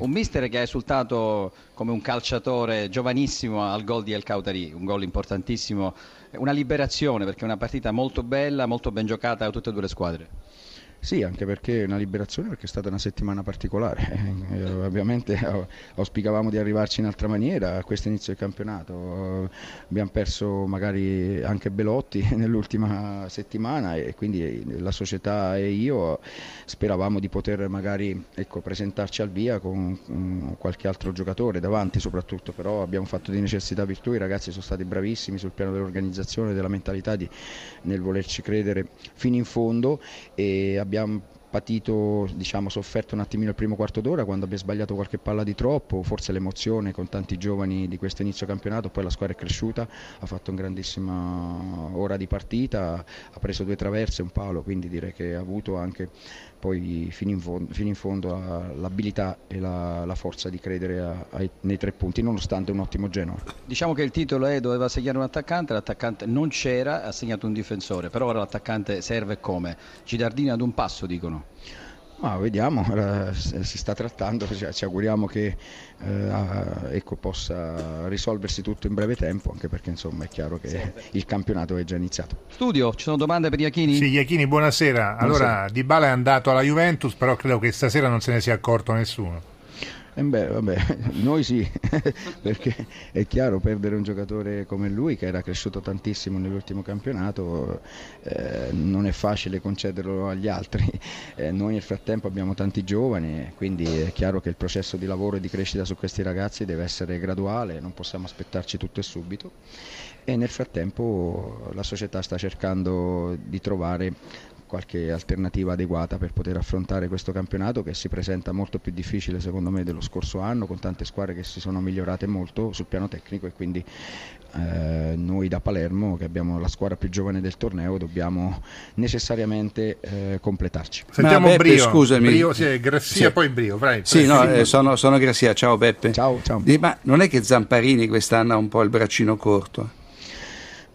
Un mister che ha esultato come un calciatore giovanissimo al gol di El Cautari, un gol importantissimo, una liberazione perché è una partita molto bella, molto ben giocata da tutte e due le squadre. Sì, anche perché è una liberazione perché è stata una settimana particolare. Eh, ovviamente auspicavamo di arrivarci in altra maniera a questo inizio del campionato. Abbiamo perso magari anche Belotti nell'ultima settimana e quindi la società e io speravamo di poter magari ecco, presentarci al via con, con qualche altro giocatore davanti soprattutto, però abbiamo fatto di necessità virtù, i ragazzi sono stati bravissimi sul piano dell'organizzazione, della mentalità di, nel volerci credere fino in fondo e abbiamo abbiamo patito, diciamo, sofferto un attimino il primo quarto d'ora quando abbiamo sbagliato qualche palla di troppo, forse l'emozione con tanti giovani di questo inizio campionato, poi la squadra è cresciuta, ha fatto una grandissima ora di partita, ha preso due traverse un palo, quindi direi che ha avuto anche poi fino in fondo, fino in fondo l'abilità e la, la, forza di credere a, a, nei tre punti, nonostante un ottimo Genoa. Diciamo che il titolo è doveva segnare un attaccante, l'attaccante non c'era, ha segnato un difensore, però ora l'attaccante serve come? Gidardini ad un passo dicono. Ma vediamo, si sta trattando, ci auguriamo che eh, ecco, possa risolversi tutto in breve tempo, anche perché insomma è chiaro che sì. il campionato è già iniziato. Studio, ci sono domande per Iachini? Sì, Iachini, buonasera. Allora, buonasera. Di Bala è andato alla Juventus, però credo che stasera non se ne sia accorto nessuno. Eh beh, vabbè, noi sì, perché è chiaro perdere un giocatore come lui che era cresciuto tantissimo nell'ultimo campionato, eh, non è facile concederlo agli altri. Eh, noi nel frattempo abbiamo tanti giovani, quindi è chiaro che il processo di lavoro e di crescita su questi ragazzi deve essere graduale, non possiamo aspettarci tutto e subito. E nel frattempo la società sta cercando di trovare qualche alternativa adeguata per poter affrontare questo campionato che si presenta molto più difficile secondo me dello scorso anno con tante squadre che si sono migliorate molto sul piano tecnico e quindi eh, noi da Palermo che abbiamo la squadra più giovane del torneo dobbiamo necessariamente eh, completarci. Sentiamo Beppe, Brio. scusami. Brio, sì, Grassia sì. poi Brio, vai. Sì, no, eh, sono, sono Grassia, ciao Beppe. Ciao, ciao. Ma non è che Zamparini quest'anno ha un po' il braccino corto?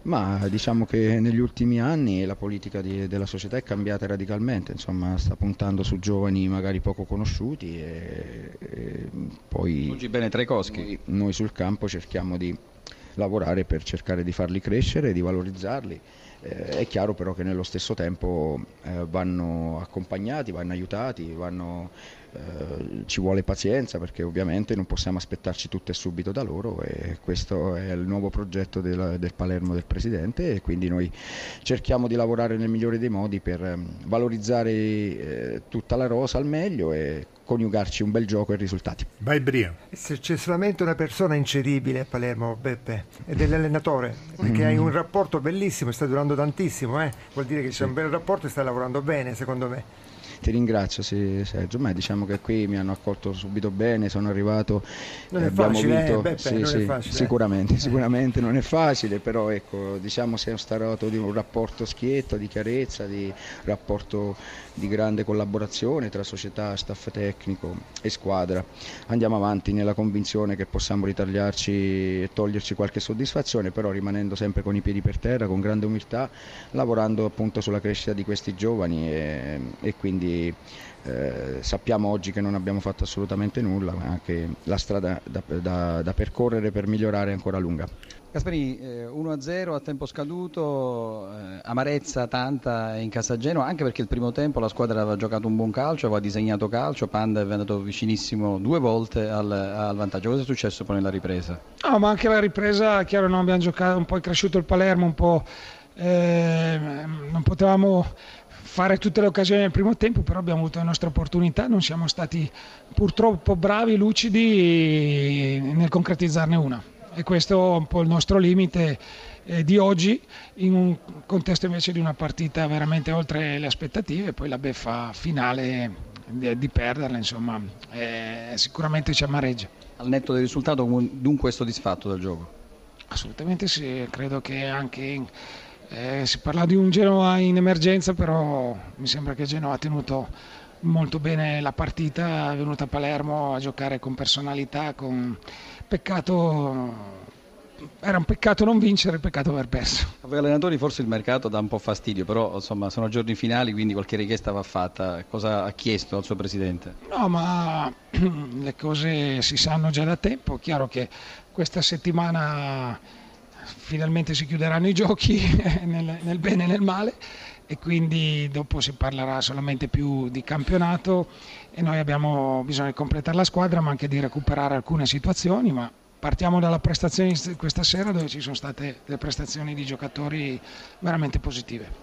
Ma diciamo che negli ultimi anni la politica di, della società è cambiata radicalmente, insomma sta puntando su giovani magari poco conosciuti e, e poi Oggi bene Trecoschi. Noi, noi sul campo cerchiamo di lavorare per cercare di farli crescere, di valorizzarli. Eh, è chiaro però che nello stesso tempo eh, vanno accompagnati, vanno aiutati, vanno eh, ci vuole pazienza perché ovviamente non possiamo aspettarci tutto e subito da loro e questo è il nuovo progetto del, del Palermo del Presidente e quindi noi cerchiamo di lavorare nel migliore dei modi per ehm, valorizzare eh, tutta la rosa al meglio e coniugarci un bel gioco e risultati. Vai Brio. Se c'è solamente una persona incedibile a Palermo, Beppe, è dell'allenatore, perché mm. hai un rapporto bellissimo, sta durando tantissimo, eh? vuol dire che c'è un bel rapporto e stai lavorando bene secondo me. Ti ringrazio sì, Sergio, ma diciamo che qui mi hanno accolto subito bene, sono arrivato non è abbiamo facile, vinto, eh, Beppe, sì, sì, sicuramente, sicuramente non è facile, però ecco, diciamo siamo stati di un rapporto schietto, di chiarezza, di rapporto di grande collaborazione tra società, staff tecnico e squadra. Andiamo avanti nella convinzione che possiamo ritagliarci e toglierci qualche soddisfazione, però rimanendo sempre con i piedi per terra, con grande umiltà, lavorando appunto sulla crescita di questi giovani e, e quindi eh, sappiamo oggi che non abbiamo fatto assolutamente nulla, ma che la strada da, da, da percorrere per migliorare è ancora lunga. Gasparini, eh, 1-0 a tempo scaduto, eh, amarezza tanta in casa Genoa, anche perché il primo tempo la squadra aveva giocato un buon calcio, aveva disegnato calcio, Panda è andato vicinissimo due volte al, al, vantaggio. Cosa è successo poi nella ripresa? No, ma anche la ripresa, chiaro, non abbiamo giocato, un po' è cresciuto il Palermo, un po' eh, non potevamo fare tutte le occasioni nel primo tempo, però abbiamo avuto le nostre opportunità, non siamo stati purtroppo bravi, lucidi nel concretizzarne una e questo è un po' il nostro limite eh, di oggi in un contesto invece di una partita veramente oltre le aspettative, poi la beffa finale di, di perderla insomma eh, sicuramente ci amareggia. Al netto del risultato dunque soddisfatto del gioco? Assolutamente sì, credo che anche eh, si parla di un Genoa in emergenza, però mi sembra che Genoa ha tenuto molto bene la partita, è venuta a Palermo a giocare con personalità, con... peccato era un peccato non vincere, peccato aver perso. A voi allenatori forse il mercato dà un po' fastidio, però insomma sono giorni finali, quindi qualche richiesta va fatta. Cosa ha chiesto al suo presidente? No, ma le cose si sanno già da tempo. Chiaro che questa settimana finalmente si chiuderanno i giochi nel, nel bene e nel male e quindi dopo si parlerà solamente più di campionato e noi abbiamo bisogno di completare la squadra ma anche di recuperare alcune situazioni ma partiamo dalla prestazione di questa sera dove ci sono state delle prestazioni di giocatori veramente positive.